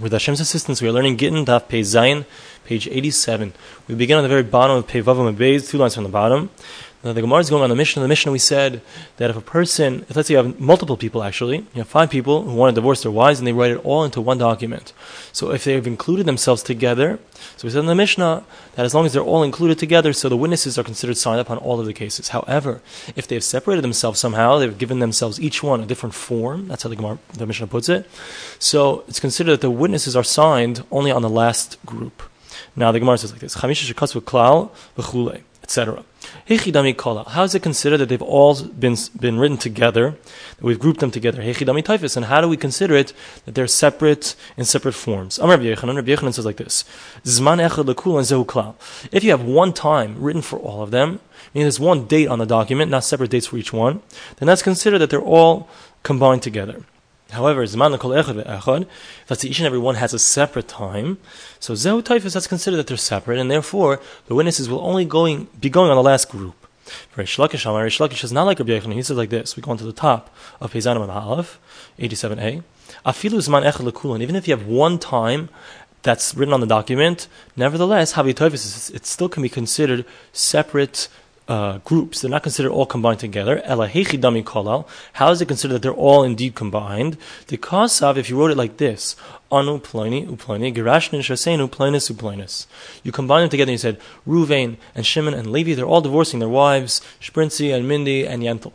With Hashem's assistance, we are learning Gittin Daf Pei Zayin, page 87. We begin on the very bottom of Pei Vavam Beis, two lines from the bottom. Now, the Gemara is going on the Mishnah. The Mishnah we said that if a person, if let's say you have multiple people actually, you have five people who want to divorce their wives and they write it all into one document. So if they've included themselves together, so we said in the Mishnah that as long as they're all included together, so the witnesses are considered signed up on all of the cases. However, if they've separated themselves somehow, they've given themselves each one a different form. That's how the Gemara, the Mishnah puts it. So it's considered that the witnesses are signed only on the last group. Now the Gemara says like this: Chamisha klal etc. How is it considered that they've all been been written together? That we've grouped them together. And how do we consider it that they're separate in separate forms? Amar Yechanan, Rabbi Yechanan says like this: Zman echad lekul and zehu. If you have one time written for all of them, meaning there's one date on the document, not separate dates for each one, then that's considered that they're all combined together. However, Zman kol echad ve'echad, let's each and every one has a separate time, so zehu taifus, that's considered that they're separate, and therefore the witnesses will only going, be going on the last group. For Rish Lakish, Amar is not like Rabbi. He says like this. We go on to the top of Peizanim and Aleph, 87a. Afilu zman echad lekulon. Even if you have one time that's written on the document, nevertheless, havi taifus, it still can be considered separate uh, groups. They're not considered all combined together. Kolal. How is it considered that they're all indeed combined? The kasav, if you wrote it like this, anu ploni uploni gerashnin shasein uplonis uplonis. You combine them together. and You said Ruvain and Shimon and Levi. They're all divorcing their wives, Shprinzi and Mindy and Yentel.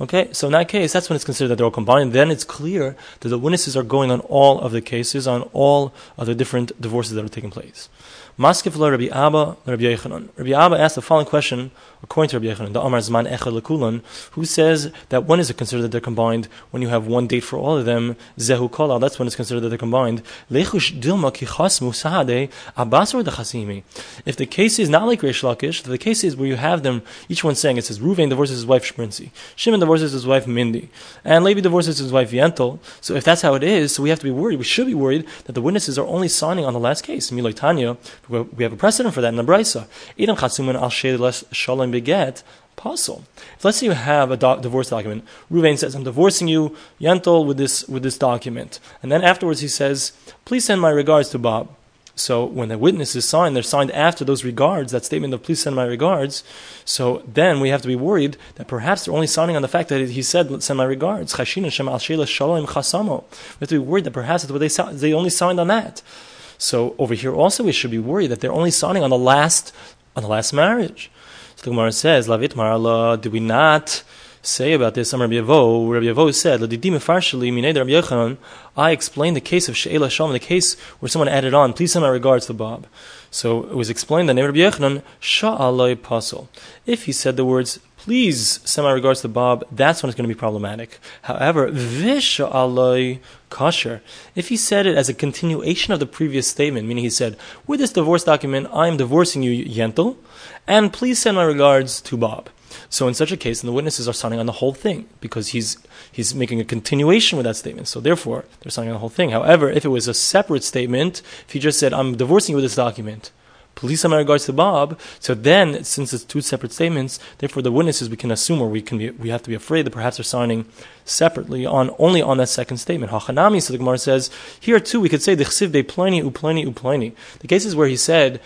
Okay, so in that case, that's when it's considered that they're all combined. Then it's clear that the witnesses are going on all of the cases, on all of the different divorces that are taking place. Maskif Rabbi Abba, Rabbi Yechanan. Rabbi Abba asked the following question, according to Rabbi Yechanan, the Amar Zman Echad Lekulan, who says that when is it considered that they're combined? When you have one date for all of them, Zehu Kolal, that's when it's considered that they're combined. Lechush Dilma Kichasmu Sahade Abbasar Dachasimi. If the case is not like Reish Lakish, the case is where you have them, each one saying, it says, Ruvain divorces his wife Shprinzi, Shimon divorces his wife Mindy, and Levi divorces his wife Yentel. So if that's how it is, so we have to be worried, we should be worried that the witnesses are only signing on the last case. Milay Tanya, we have a precedent for that in the Brisa. Idam Chatzuman al Shalom Beget, Pasul. Let's say you have a do- divorce document, Ruvain says, "I'm divorcing you, Yentl, with this with this document," and then afterwards he says, "Please send my regards to Bob." So when the witness is signed, they're signed after those regards, that statement of "Please send my regards." So then we have to be worried that perhaps they're only signing on the fact that he said, "Send my regards." We have to be worried that perhaps they only signed on that. So over here also we should be worried that they're only signing on the last on the last marriage. So the Gemara says, Lavit Marala, did we not say about this? Rabbi Yavo, Rabbi Yavo said, "Ladidim efarcheli mined Rabbi Yechonon." I explained the case of She'ela Shalom, the case where someone added on, please send my regards to Bob. So it was explained that Rabbi Yechanan, Sha'aloi Pasul. If he said the words, please send my regards to Bob, that's when it's going to be problematic. However, Visha'aloi Kasher, if he said it as a continuation of the previous statement, meaning he said, with this divorce document, I am divorcing you, Yentel, and please send my regards to Bob. So in such a case, and the witnesses are signing on the whole thing because he's he's making a continuation with that statement. So therefore, they're signing on the whole thing. However, if it was a separate statement, if he just said, "I'm divorcing you with this document," send my regards to Bob. So then, since it's two separate statements, therefore the witnesses we can assume or we can be, we have to be afraid that perhaps they're signing separately on only on that second statement. Hachanami, so the Gemara says here too we could say the chsiv de pliny upliny. The cases where he said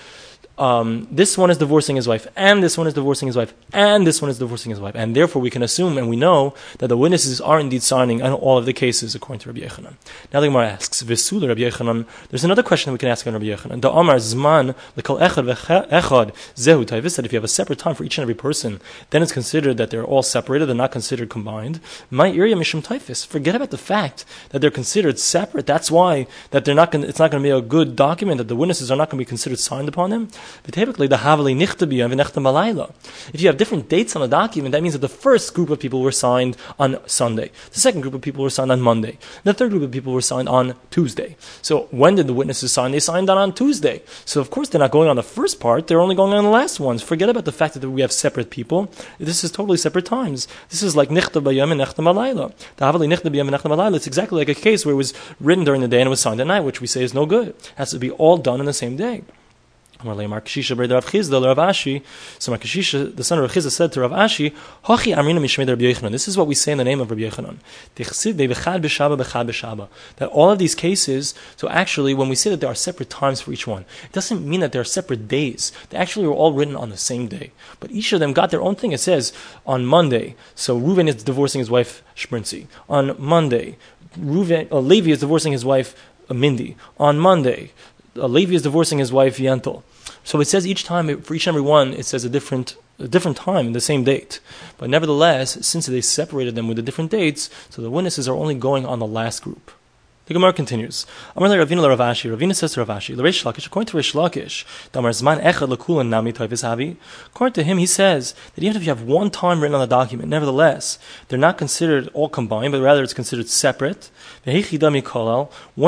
um, this one is divorcing his wife, and this one is divorcing his wife, and this one is divorcing his wife. And therefore, we can assume and we know that the witnesses are indeed signing on all of the cases according to Rabbi Yechanan. Now the Gemara asks, Vesula Rabbi Yechanan, there's another question that we can ask on Rabbi Yechanan. The Amar Zman, lekal echad echad zehu taivis, that if you have a separate time for each and every person, then it's considered that they're all separated, they're not considered combined. My area mishum taifis. Forget about the fact that they're considered separate. That's why that they're not gonna, it's not going to be a good document, that the witnesses are not going to be considered signed upon them. But typically, the havali nichtabi and malayla. If you have different dates on a document, that means that the first group of people were signed on Sunday, the second group of people were signed on Monday, the third group of people were signed on Tuesday. So when did the witnesses sign? They signed on on Tuesday. So of course they're not going on the first part; they're only going on the last ones. Forget about the fact that we have separate people. This is totally separate times. This is like nichta and nichta malayla. The havali nichta and nichta malayla. It's exactly like a case where it was written during the day and it was signed at night, which we say is no good. It has to be all done in the same day. So the son of Rav Chisda, said to Rav Ashi. This is what we say in the name of Rabbi Yochanan. That all of these cases, so actually when we say that there are separate times for each one, it doesn't mean that there are separate days. They actually were all written on the same day. But each of them got their own thing. It says on Monday, so Reuven is divorcing his wife Shprinzi. On Monday, Reuven, uh, Levi is divorcing his wife Mindy. On Monday, Uh, Levi is divorcing his wife Yentel. So it says each time, for each and every one, it says a different, a different time, and the same date. But nevertheless, since they separated them with the different dates, so the witnesses are only going on the last group. The Gemara continues. Amar Ravina Rav Ashi. Ravina says to Rav Ashi, L'Reish Lakish, according to Reish Lakish, Damar Zman Echad Lekulan Nami Havi. According to him, he says that even if you have one time written on the document, nevertheless, they're not considered all combined, but rather it's considered separate. When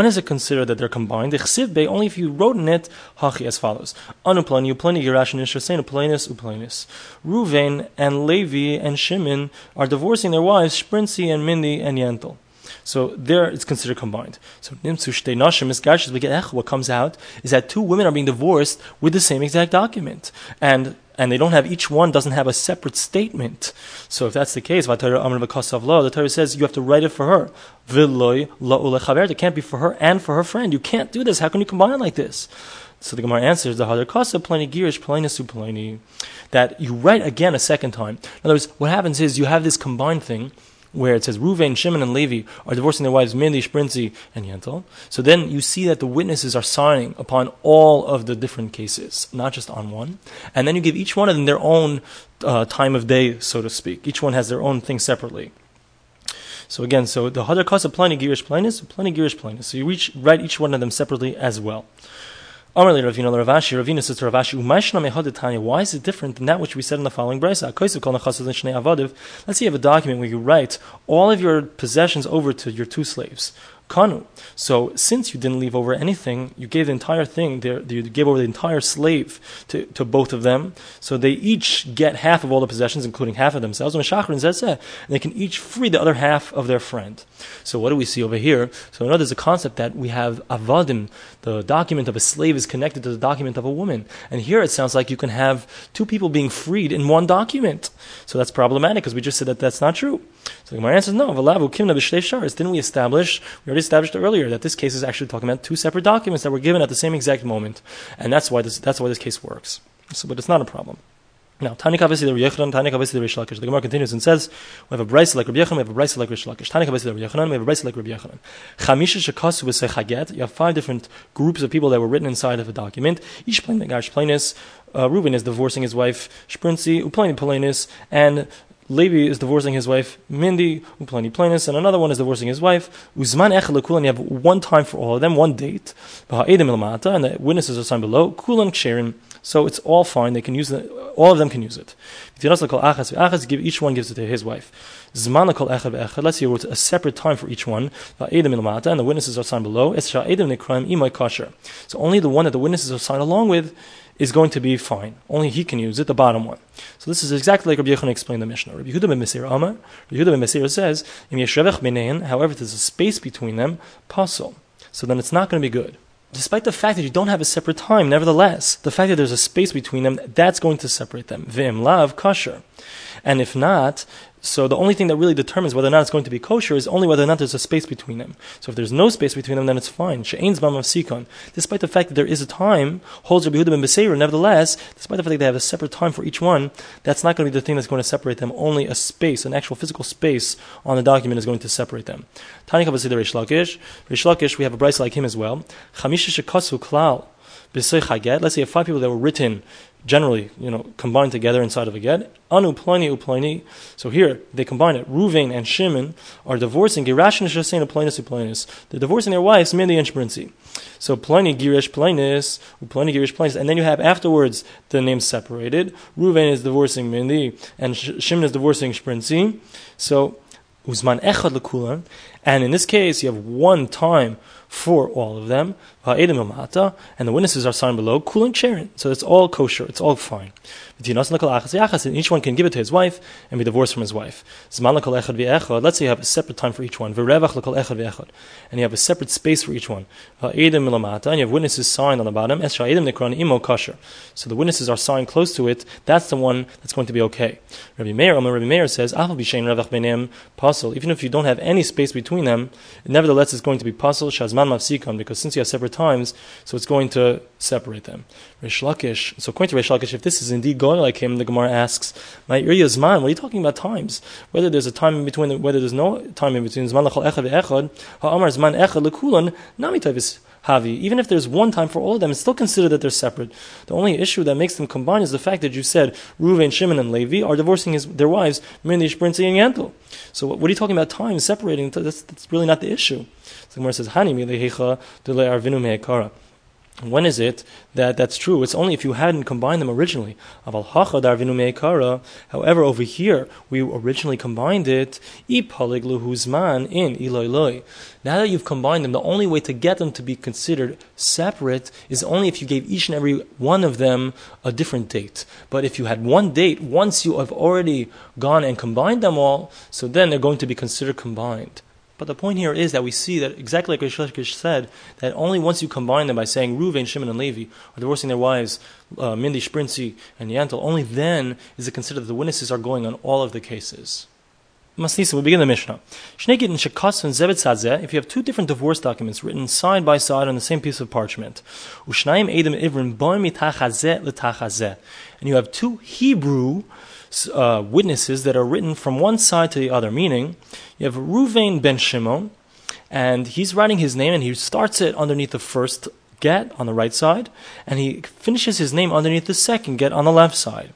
is it considered that they're combined? Only if you wrote in it Hachi as follows: Anuplani, Uplani, Gerashin, Ishrasein, Uplanis, Uplanis. Ruvain and Levi and Shimon are divorcing their wives, Shprinzi and Mindi and Yentel. So there it's considered combined. So what comes out is that two women are being divorced with the same exact document. And and they don't have each one doesn't have a separate statement. So if that's the case, the Torah says you have to write it for her. It can't be for her and for her friend. You can't do this. How can you combine like this? So the Gemara answers the Hadar Kasa Pliny Girish Pliny Supliny that you write again a second time. In other words, what happens is you have this combined thing where it says Ruvain, Shimon, and Levi are divorcing their wives, Mindy, Shprinzi, and Yentel. So then you see that the witnesses are signing upon all of the different cases, not just on one. And then you give each one of them their own uh, time of day, so to speak. Each one has their own thing separately. So again, so the Hadar Kasa Pliny Girish Plinus, Pliny Girish Plinus. So you reach, write each one of them separately as well. Amarli Ravina Rav Ashi, Ravina says to Rav Ashi, why is it different than that which we said in the following brisa? Let's say you have a document where you write all of your possessions over to your two slaves kanu. So since you didn't leave over anything, you gave the entire thing, you gave over the entire slave to, to both of them. So they each get half of all the possessions, including half of themselves. And they can each free the other half of their friend. So what do we see over here? So another is a concept that we have avadim, the document of a slave is connected to the document of a woman. And here it sounds like you can have two people being freed in one document. So that's problematic because we just said that that's not true. So the Gemara answers, no, Didn't we establish, we already established earlier that this case is actually talking about two separate documents that were given at the same exact moment. And that's why this, that's why this case works. So, but it's not a problem. Now, Tani Kavisi the Yechon, Tani Kavisi the Rish Lakish. The Gemara continues and says, we have a brisa like Rabbi Yechon, we have a brisa like Rish Lakish. Tani Kavisi the Yechon, we have a brisa like Rabbi Yechon. Chamisha Shekasu V'Sechaget, you have five different groups of people that were written inside of a document. Each plain the Plainis, uh, Reuben is divorcing his wife Shprinzi, Uplain Plainis, and Levi is divorcing his wife, Mindy, Uplani Planis, and another one is divorcing his wife. Uzman Echel and you have one time for all of them, one date. And the witnesses are signed below. Kulan Ksherim. So it's all fine. They can use it. All of them can use it. Each one gives it to his wife. Let's you wrote a separate time for each one. And the witnesses are signed below. So only the one that the witnesses are signed along with is going to be fine. Only he can use it, the bottom one. So this is exactly like Rabbi Yechon explained the Mishnah. Rabbi Yehuda ben Beseira Amar, Rabbi Yehuda ben Beseira says, Im yeshevech however, there's a space between them, pasul. So then it's not going to be good. Despite the fact that you don't have a separate time, nevertheless, the fact that there's a space between them, that's going to separate them. Vim lav kosher. And if not, so the only thing that really determines whether or not it's going to be kosher is only whether or not there's a space between them. So if there's no space between them, then it's fine. She'ain's bam sikon. Despite the fact that there is a time, holds Rabbi Yehuda ben Beseir, nevertheless, despite the fact that they have a separate time for each one, that's not going to be the thing that's going to separate them. Only a space, an actual physical space on the document is going to separate them. Tani Kabbasid Rish Lakish. Rish Lakish, we have a brisa like him as well. Chamisha shekasu klal. Let's say five people that were written generally, you know, combined together inside of a get. Anu upliny. So here they combine it. Ruvain and Shimon are divorcing. Gerashin shasein uplinus uplinus. They're divorcing their wives, Mindy and Shprinzi. So pliny girish plinus, upliny girish plinus. And then you have afterwards the names separated. Ruvain is divorcing Mindy, and Shimon is divorcing Shprinzi. So Uzman echad lekulan. And in this case, you have one time for all of them. And the witnesses are signed below, kulan ksherim. So it's all kosher, it's all fine. And each one can give it to his wife and be divorced from his wife. Let's say you have a separate time for each one. And you have a separate space for each one. And you have witnesses signed on the bottom. So the witnesses are signed close to it. That's the one that's going to be okay. Rabbi Meir, Rabbi Meir says, even if you don't have any space between them, nevertheless it's going to be mafsikon, because since you have separate times, so it's going to separate them. Rish Lakish, so according to Rish Lakish, if this is indeed going like him, the Gemara asks, My Zman, what are you talking about times? Whether there's a time in between, whether there's no time in between, Zman lachal echad ve'echad, ha'amar Zman echad lekulon, nami tavis Havi. Even if there's one time for all of them, it's still considered that they're separate. The only issue that makes them combine is the fact that you said Reuven, Shimon, and Levi are divorcing his, their wives, Mirnish, Brinzi, and Yantel. So what are you talking about time separating? That's, that's really not the issue. The Gemara says, Hani dele arvinu me'ekara. When is it that that's true? It's only if you hadn't combined them originally. However, over here, we originally combined it, in. Now that you've combined them, the only way to get them to be considered separate is only if you gave each and every one of them a different date. But if you had one date, once you have already gone and combined them all, so then they're going to be considered combined. But the point here is that we see that exactly like Rish said, that only once you combine them by saying Ruvain, Shimon, and Levi are divorcing their wives, uh, Mindy, Sprinzi, and Yantel, only then is it considered that the witnesses are going on all of the cases. Masnisa, we begin the Mishnah. If you have two different divorce documents written side by side on the same piece of parchment, and you have two Hebrew uh, witnesses that are written from one side to the other, meaning you have Ruvain ben Shimon, and he's writing his name, and he starts it underneath the first get on the right side, and he finishes his name underneath the second get on the left side.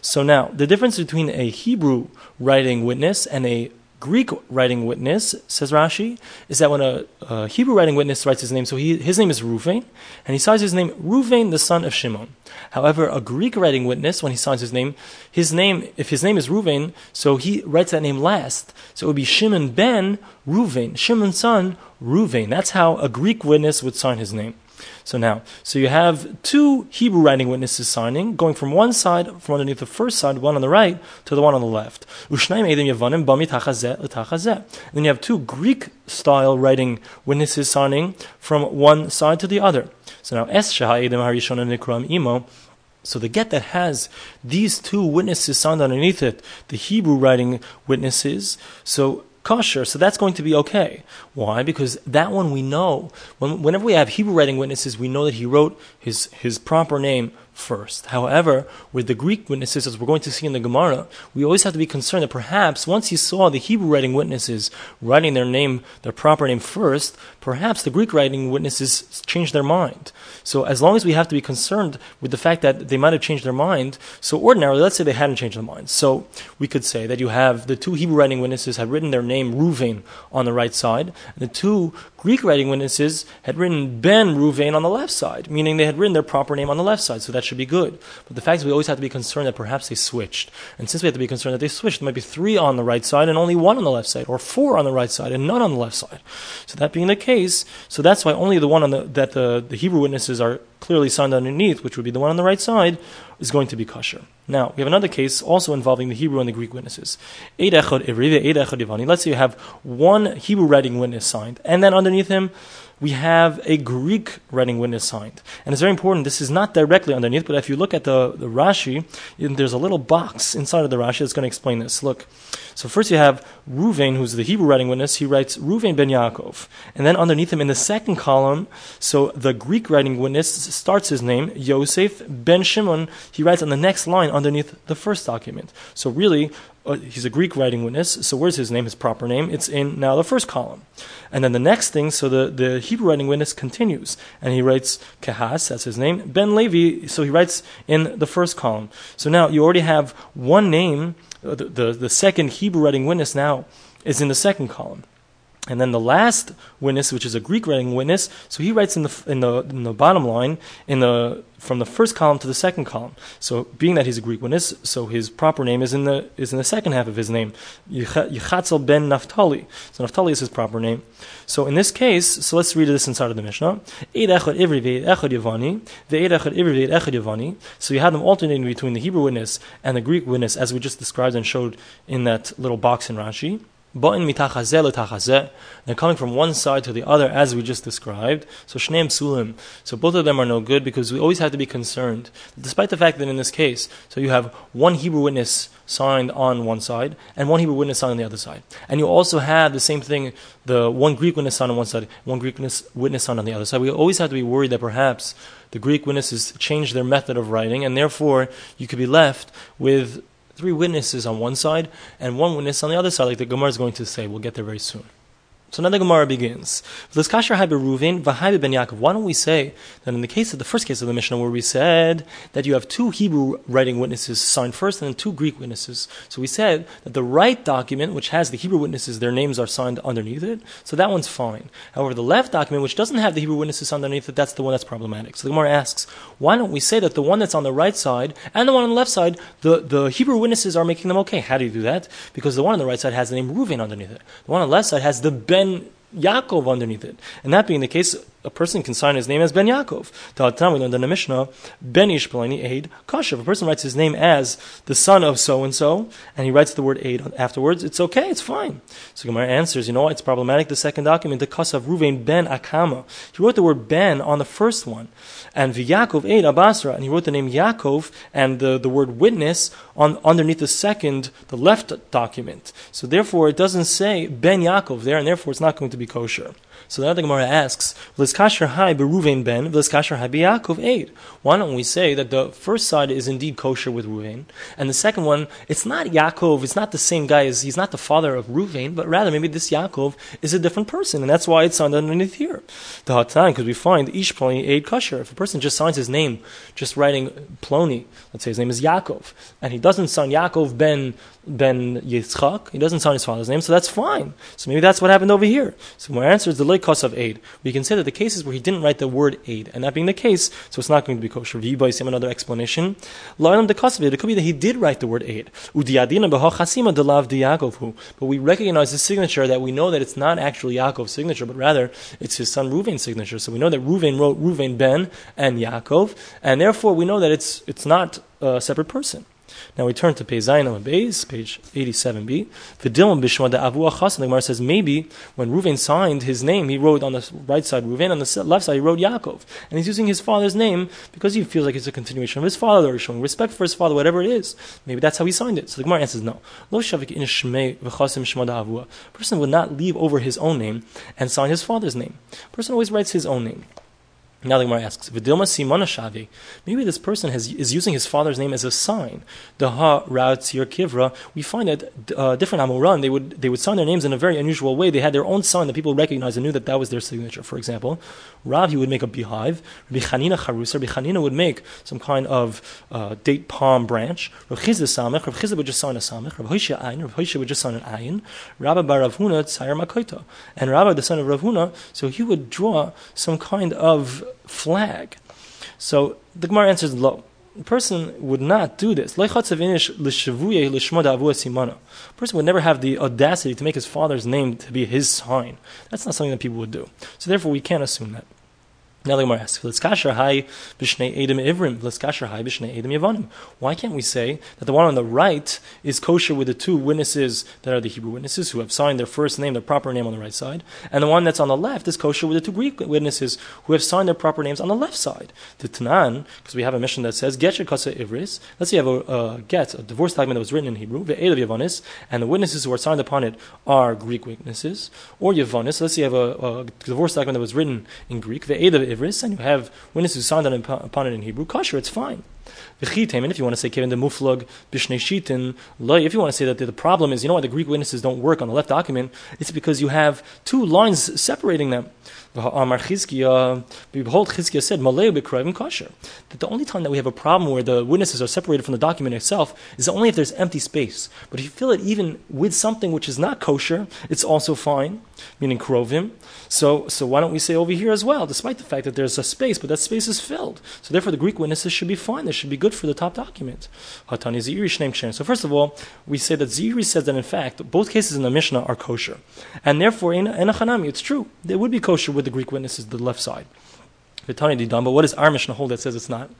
So now, the difference between a Hebrew writing witness and a Greek writing witness, says Rashi, is that when a, a Hebrew writing witness writes his name, so he, his name is Ruvain, and he signs his name Ruvain, the son of Shimon. However, a Greek writing witness, when he signs his name, his name, if his name is Ruvain, so he writes that name last. So it would be Shimon ben Ruvain, Shimon's son, Ruvain. That's how a Greek witness would sign his name. So now, so you have two Hebrew writing witnesses signing, going from one side, from underneath the first side, one on the right, to the one on the left. Then you have two Greek style writing witnesses signing from one side to the other. So now, Imo. So the get that has these two witnesses signed underneath it, the Hebrew writing witnesses, so kosher, so that's going to be okay. Why? Because that one we know. When, whenever we have Hebrew writing witnesses, we know that he wrote his, his proper name first. However, with the Greek witnesses, as we're going to see in the Gemara, we always have to be concerned that perhaps once he saw the Hebrew writing witnesses writing their name, their proper name first, perhaps the Greek writing witnesses changed their mind. So as long as we have to be concerned with the fact that they might have changed their mind, so ordinarily, let's say they hadn't changed their mind. So we could say that you have the two Hebrew writing witnesses had written their name Ruvain on the right side, and the two Greek writing witnesses had written Ben Ruvain on the left side, meaning they had written their proper name on the left side. So that should be good. But the fact is, we always have to be concerned that perhaps they switched. And since we have to be concerned that they switched, there might be three on the right side and only one on the left side, or four on the right side and none on the left side. So that being the case, so that's why only the one on the, that the, the Hebrew witnesses are clearly signed underneath, which would be the one on the right side, is going to be kosher. Now, we have another case also involving the Hebrew and the Greek witnesses. Let's say you have one Hebrew writing witness signed, and then underneath him, we have a Greek writing witness signed. And it's very important, this is not directly underneath, but if you look at the, the Rashi, there's a little box inside of the Rashi that's going to explain this. Look. So first you have Ruvain, who's the Hebrew writing witness. He writes Ruvain ben Yaakov. And then underneath him in the second column, so the Greek writing witness starts his name, Yosef ben Shimon. He writes on the next line underneath the first document. So really, uh, he's a Greek writing witness. So where's his name, his proper name? It's in now the first column. And then the next thing, so the, the Hebrew writing witness continues. And he writes Kehas, that's his name. Ben Levi, so he writes in the first column. So now you already have one name, uh, the, the, the second Hebrew writing witness now is in the second column. And then the last witness, which is a Greek writing witness, so he writes in the in the in the bottom line in the from the first column to the second column. So, being that he's a Greek witness, so his proper name is in the is in the second half of his name, Yechatzel ben Naphtali. So Naphtali is his proper name. So in this case, so let's read this inside of the Mishnah. So you have them alternating between the Hebrew witness and the Greek witness, as we just described and showed in that little box in Rashi. They're coming from one side to the other, as we just described. So shneim sulim. So both of them are no good because we always have to be concerned. Despite the fact that in this case, so you have one Hebrew witness signed on one side and one Hebrew witness signed on the other side, and you also have the same thing: the one Greek witness signed on one side, one Greek witness, witness signed on the other side. We always have to be worried that perhaps the Greek witnesses changed their method of writing, and therefore you could be left with three witnesses on one side and one witness on the other side, like the Gemara is going to say. We'll get there very soon. So now the Gemara begins. Why don't we say that in the case of the first case of the Mishnah, where we said that you have two Hebrew writing witnesses signed first and then two Greek witnesses. So we said that the right document, which has the Hebrew witnesses, their names are signed underneath it. So that one's fine. However, the left document, which doesn't have the Hebrew witnesses underneath it, that's the one that's problematic. So the Gemara asks, why don't we say that the one that's on the right side and the one on the left side, the, the Hebrew witnesses are making them okay? How do you do that? Because the one on the right side has the name Reuven underneath it. The one on the left side has the Ben Yaakov underneath it. And that being the case, a person can sign his name as Ben Yaakov. The we learned in the Mishnah, Ben Ishplani Aid Kasha. If a person writes his name as the son of so and so, and he writes the word Aid afterwards, it's okay, it's fine. So Gemara answers, you know what, it's problematic. The second document, the Kasav Ruvain Ben Akama. He wrote the word Ben on the first one, and Yaakov Aid Abasra, and he wrote the name Yaakov and the, the word witness on underneath the second, the left document. So therefore, it doesn't say Ben Yaakov there, and therefore it's not going to be kosher. So now the Gemara asks, "V'liskasher hai beruven ben, v'liskasher hai b'Yakov aid." Why don't we say that the first side is indeed kosher with Ruvain, and the second one, it's not Yaakov, it's not the same guy as he's not the father of Ruvain, but rather maybe this Yaakov is a different person, and that's why it's signed underneath here. The hatan, because we find ish ploni aid kosher. If a person just signs his name, just writing ploni, let's say his name is Yaakov, and he doesn't sign Yaakov ben ben Yitzchak. He doesn't sign his father's name, so that's fine. So maybe that's what happened over here. So my answer is the of aid. We can say that the cases where he didn't write the word aid, and that being the case, so it's not going to be kosher. V'yibai some another explanation. The cost of it. Could be that he did write the word aid. Udiyadina b'hachasima delav Yaakov But we recognize his signature that we know that it's not actually Yaakov's signature, but rather it's his son Ruvain's signature. So we know that Ruvain wrote Ruvain ben and Yaakov, and therefore we know that it's it's not a separate person. Now we turn to page Zayin base, page 87b. V'dilm b'shma avu achas. And the Gemara says maybe when Reuven signed his name, he wrote on the right side Reuven, on the left side he wrote Yaakov, and he's using his father's name because he feels like it's a continuation of his father, or showing respect for his father, whatever it is. Maybe that's how he signed it. So the Gemara answers no. Lo shavik in shmei v'chasim shma Person would not leave over his own name and sign his father's name. Person always writes his own name. Now the Gemara asks, Vidilma Simona Shavi. Maybe this person has, is using his father's name as a sign. The Ha Rautzir Kivra. We find that uh, different Amoran, they would, they would sign their names in a very unusual way. They had their own sign that people recognized and knew that that was their signature. For example, Rav, he would make a beehive. Rabbi Chanina Charusa. Rabbi Chanina would make some kind of uh, date palm branch. Rav Chisda Samech. Rav Chisda would just sign a Samech. Rav Hoshia Ayin. Rav would just sign an Ayin. Rabbi Bar Ravhuna Tzayer Makoita. And Rabbi, the son of Ravhuna, so he would draw some kind of flag. So the Gemara answers low. A person would not do this. A person would never have the audacity to make his father's name to be his sign. That's not something that people would do. So therefore, we can't assume that. Now the Gemara asks. Why can't we say that the one on the right is kosher with the two witnesses that are the Hebrew witnesses who have signed their first name, their proper name on the right side, and the one that's on the left is kosher with the two Greek witnesses who have signed their proper names on the left side? The Tanan, because we have a mission that says get kasa ivris. Let's say you have a, get a divorce document that was written in Hebrew, ve'elav yavanis, and the witnesses who are signed upon it are Greek witnesses, or yavanis. Let's say you have a, a divorce document that was written in Greek, ve'elav Ivris, and you have witnesses who signed upon it in Hebrew, kosher, it's fine. And if you want to say Kevin the Muflog Bishnei Shitin, if you want to say that the problem is, you know why the Greek witnesses don't work on the left document, it's because you have two lines separating them. Amar behold, Chizkiah said, B'Krevim Kosher. That the only time that we have a problem where the witnesses are separated from the document itself is only if there's empty space. But if you fill it even with something which is not kosher, it's also fine, meaning Krovim. So, so why don't we say over here as well, despite the fact that there's a space, but that space is filled. So therefore the Greek witnesses should be fine. They should be good for the top document. Hatani. So first of all, we say that Ziri says that in fact, both cases in the Mishnah are kosher. And therefore, in Enochanami, it's true. They would be kosher with the Greek witnesses, the left side. But what does our Mishnah hold that says it's not?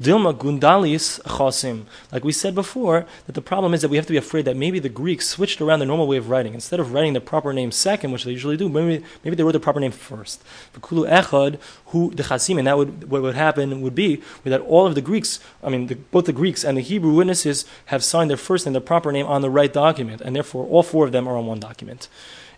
Dilma gundalis chosim. Like we said before, that the problem is that we have to be afraid that maybe the Greeks switched around the normal way of writing. Instead of writing the proper name second, which they usually do, maybe, maybe they wrote the proper name first. Kulu echad hu dechasim, and that would what would happen would be that all of the Greeks, I mean, the, both the Greeks and the Hebrew witnesses have signed their first and their proper name on the right document, and therefore all four of them are on one document.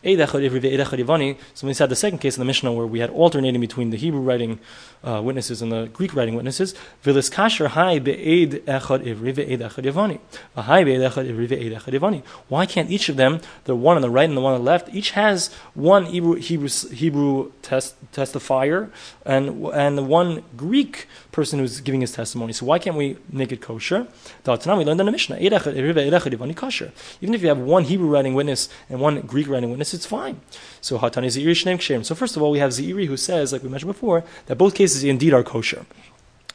So we said the second case in the Mishnah where we had alternating between the Hebrew writing uh, witnesses and the Greek writing witnesses. Vilis kasher hai be'ed echad ivri ve'ed echad yavani. Hai be'ed echad ivri ve'ed echad yavani. Why can't each of them, the one on the right and the one on the left, each has one Hebrew Hebrew, Hebrew test, testifier and and one Greek person who's giving his testimony. So why can't we make it kosher? We learned in the Mishnah. Even if you have one Hebrew writing witness and one Greek writing witness, it's fine. So Hatani Ziri Kshem. So first of all, we have Ziri who says, like we mentioned before, that both cases indeed are kosher.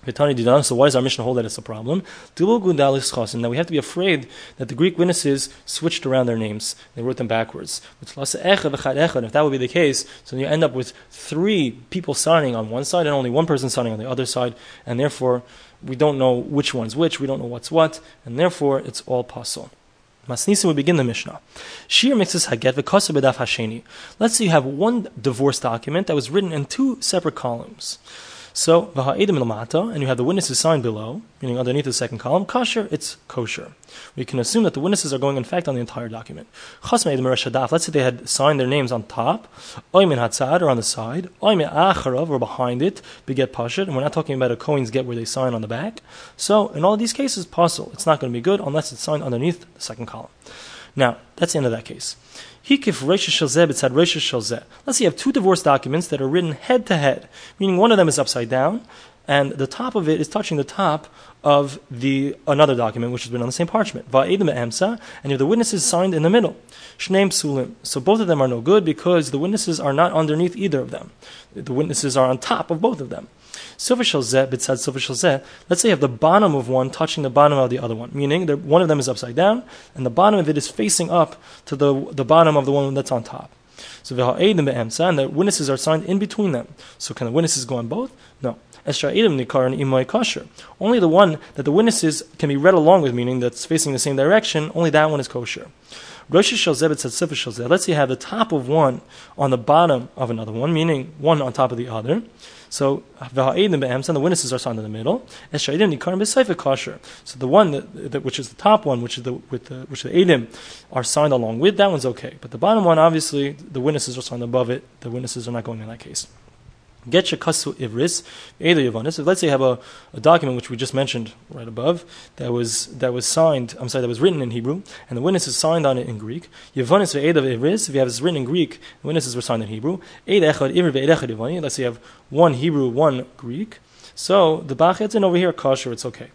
So why does our mission hold that it's a problem? Now we have to be afraid that the Greek witnesses switched around their names. They wrote them backwards. If that would be the case, so you end up with three people signing on one side and only one person signing on the other side, and therefore we don't know which one's which, we don't know what's what, and therefore it's all possible. Masnisim would begin the Mishnah. Shir mixes haget v'kosa hasheni. Let's say you have one divorce document that was written in two separate columns. So, v'ha'edim ilmata, and you have the witnesses signed below, meaning underneath the second column, kosher, it's kosher. We can assume that the witnesses are going, in fact, on the entire document. Reshadaf, er let's say they had signed their names on top, oimin hatzad, or on the side, oimin acharav, or behind it, beget pashit, and we're not talking about a Cohen's get where they sign on the back. So, in all these cases, possible. It's not going to be good unless it's signed underneath the second column. Now, that's the end of that case. Hikif Rosh Shalzeh b'tzad Rosh Shalzeh. Let's say you have two divorce documents that are written head to head, meaning one of them is upside down, and the top of it is touching the top of the another document which has been on the same parchment. Emsa, and you the witnesses signed in the middle. So both of them are no good because the witnesses are not underneath either of them. The witnesses are on top of both of them. Let's say you have the bottom of one touching the bottom of the other one, meaning that one of them is upside down, and the bottom of it is facing up to the, the bottom of the one that's on top. So and the witnesses are signed in between them. So can the witnesses go on both? No. Only the one that the witnesses can be read along with, meaning that's facing the same direction, only that one is kosher. Let's say you have the top of one on the bottom of another one, meaning one on top of the other. So the witnesses are signed in the middle. So the one that, that, which is the top one, which is the with the, which the edim are signed along with, that one's okay. But the bottom one, obviously, the witnesses are signed above it. The witnesses are not going in that case. Get kasu ivris either yavanis. Let's say you have a, a document which we just mentioned right above that was that was signed. I'm sorry, that was written in Hebrew, and the witnesses signed on it in Greek. Yavanis ve'edav ivris. If you have this written in Greek, the witnesses were signed in Hebrew. Eid echad ivr ve'edechad yavani. Let's say you have one Hebrew, one Greek. So the bachetzin over here kosher. It's okay.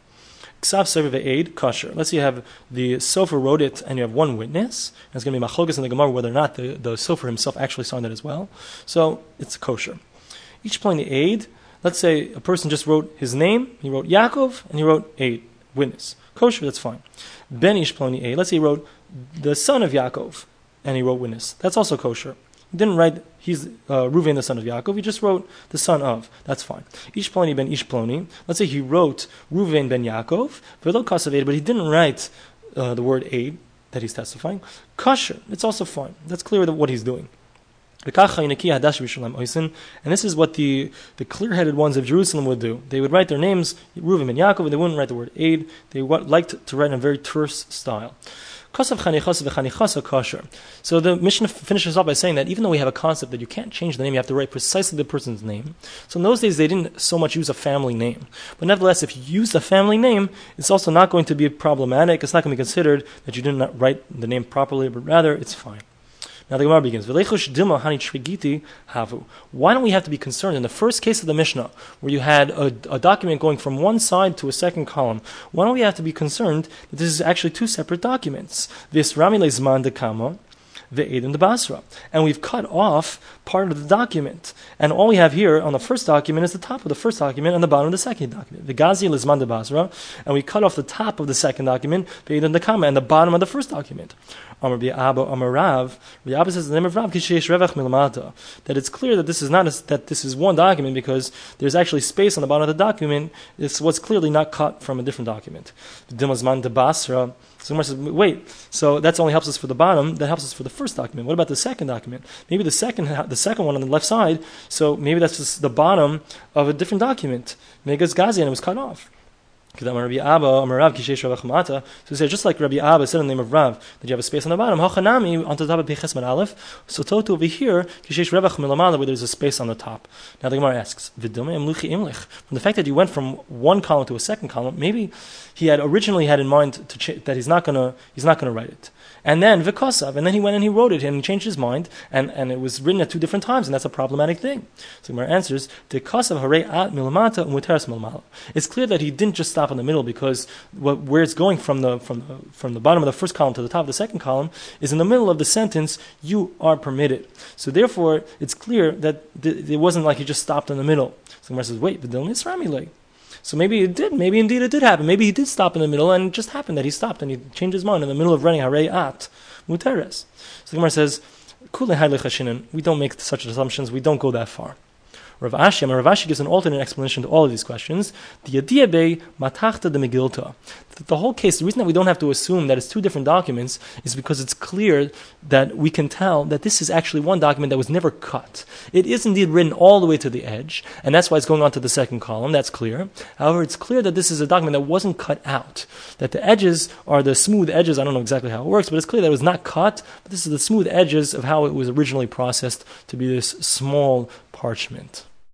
Ksav sefer ve'ed kosher. Let's say you have the sofer wrote it, and you have one witness. And it's going to be machlokas in the Gemara whether or not the the sofer himself actually signed it as well. So it's kosher. Each point the aid, let's say a person just wrote his name, he wrote Yaakov, and he wrote aid, witness. Kosher, that's fine. Ben Ishploni aid, let's say he wrote the son of Yaakov, and he wrote witness. That's also kosher. He didn't write he's uh, Ruven the son of Yaakov. He just wrote the son of. That's fine. Ishploni ben Ishploni. Let's say he wrote Ruven ben Yaakov, but he didn't write uh, the word aid that he's testifying. Kosher. It's also fine. That's clear that what he's doing. And this is what the, the clear headed ones of Jerusalem would do. They would write their names, Reuven and Yaakov, and they wouldn't write the word aid. They liked to write in a very terse style. So the Mishnah finishes off by saying that even though we have a concept that you can't change the name, you have to write precisely the person's name. So in those days, they didn't so much use a family name. But nevertheless, if you use a family name, it's also not going to be problematic. It's not going to be considered that you did not write the name properly, but rather it's fine. Now the Gemara begins. Why don't we have to be concerned in the first case of the Mishnah, where you had a, a, document going from one side to a second column? Why don't we have to be concerned that this is actually two separate documents? This Ramile Zman de Kama Ve'edim the Basra. And we've cut off part of the document. And all we have here on the first document is the top of the first document and the bottom of the second document. The Gazi Lizman de Basra. And we cut off the top of the second document, Ve'edim de Kama, and the bottom of the first document. Abba says the name of Rav. That it's clear that this is not a, that this is one document because there's actually space on the bottom of the document. It's what's clearly not cut from a different document. The Dimazman de Basra. So Gemara says, wait, so that only helps us for the bottom. That helps us for the first document. What about the second document? Maybe the second, the second one on the left side. So maybe that's just the bottom of a different document. Maybe it's Gazi and it was cut off. So he said, just like Rabbi Abba said in the name of Rav, that you have a space on the bottom, Hachanami, on the top of Peches Aleph. So Toto over here, Kishesh Rav Milamala, where there's a space on the top. Now the Gemara asks, Imluchi Imlich. From the fact that you went from one column to a second column, maybe he had originally had in mind ch- that he's not gonna he's not gonna write it. And then Vikosav, and then he went and he wrote it and he changed his mind, and, and it was written at two different times, and that's a problematic thing. So Gemara answers, Dikosav Hare At Milamata Umuteres Milamala. It's clear that he didn't just stop in the middle because what, where it's going from the, from, the, from the bottom of the first column to the top of the second column is in the middle of the sentence, you are permitted. So therefore, it's clear that th- it wasn't like he just stopped in the middle. So Gemara says, wait, but don't Isrami so maybe it did. Maybe indeed it did happen. Maybe he did stop in the middle, and it just happened that he stopped and he changed his mind in the middle of running Hare At Muteres. So the Gemara says, We don't make such assumptions. We don't go that far. Rav Ashi, and Rav Ashi gives an alternate explanation to all of these questions. The Yadiyah Matachta de Megilta. The whole case, the reason that we don't have to assume that it's two different documents is because it's clear that we can tell that this is actually one document that was never cut. It is indeed written all the way to the edge, and that's why it's going on to the second column, that's clear. However, it's clear that this is a document that wasn't cut out. That the edges are the smooth edges, I don't know exactly how it works, but it's clear that it was not cut, but this is the smooth edges of how it was originally processed to be this small parchment.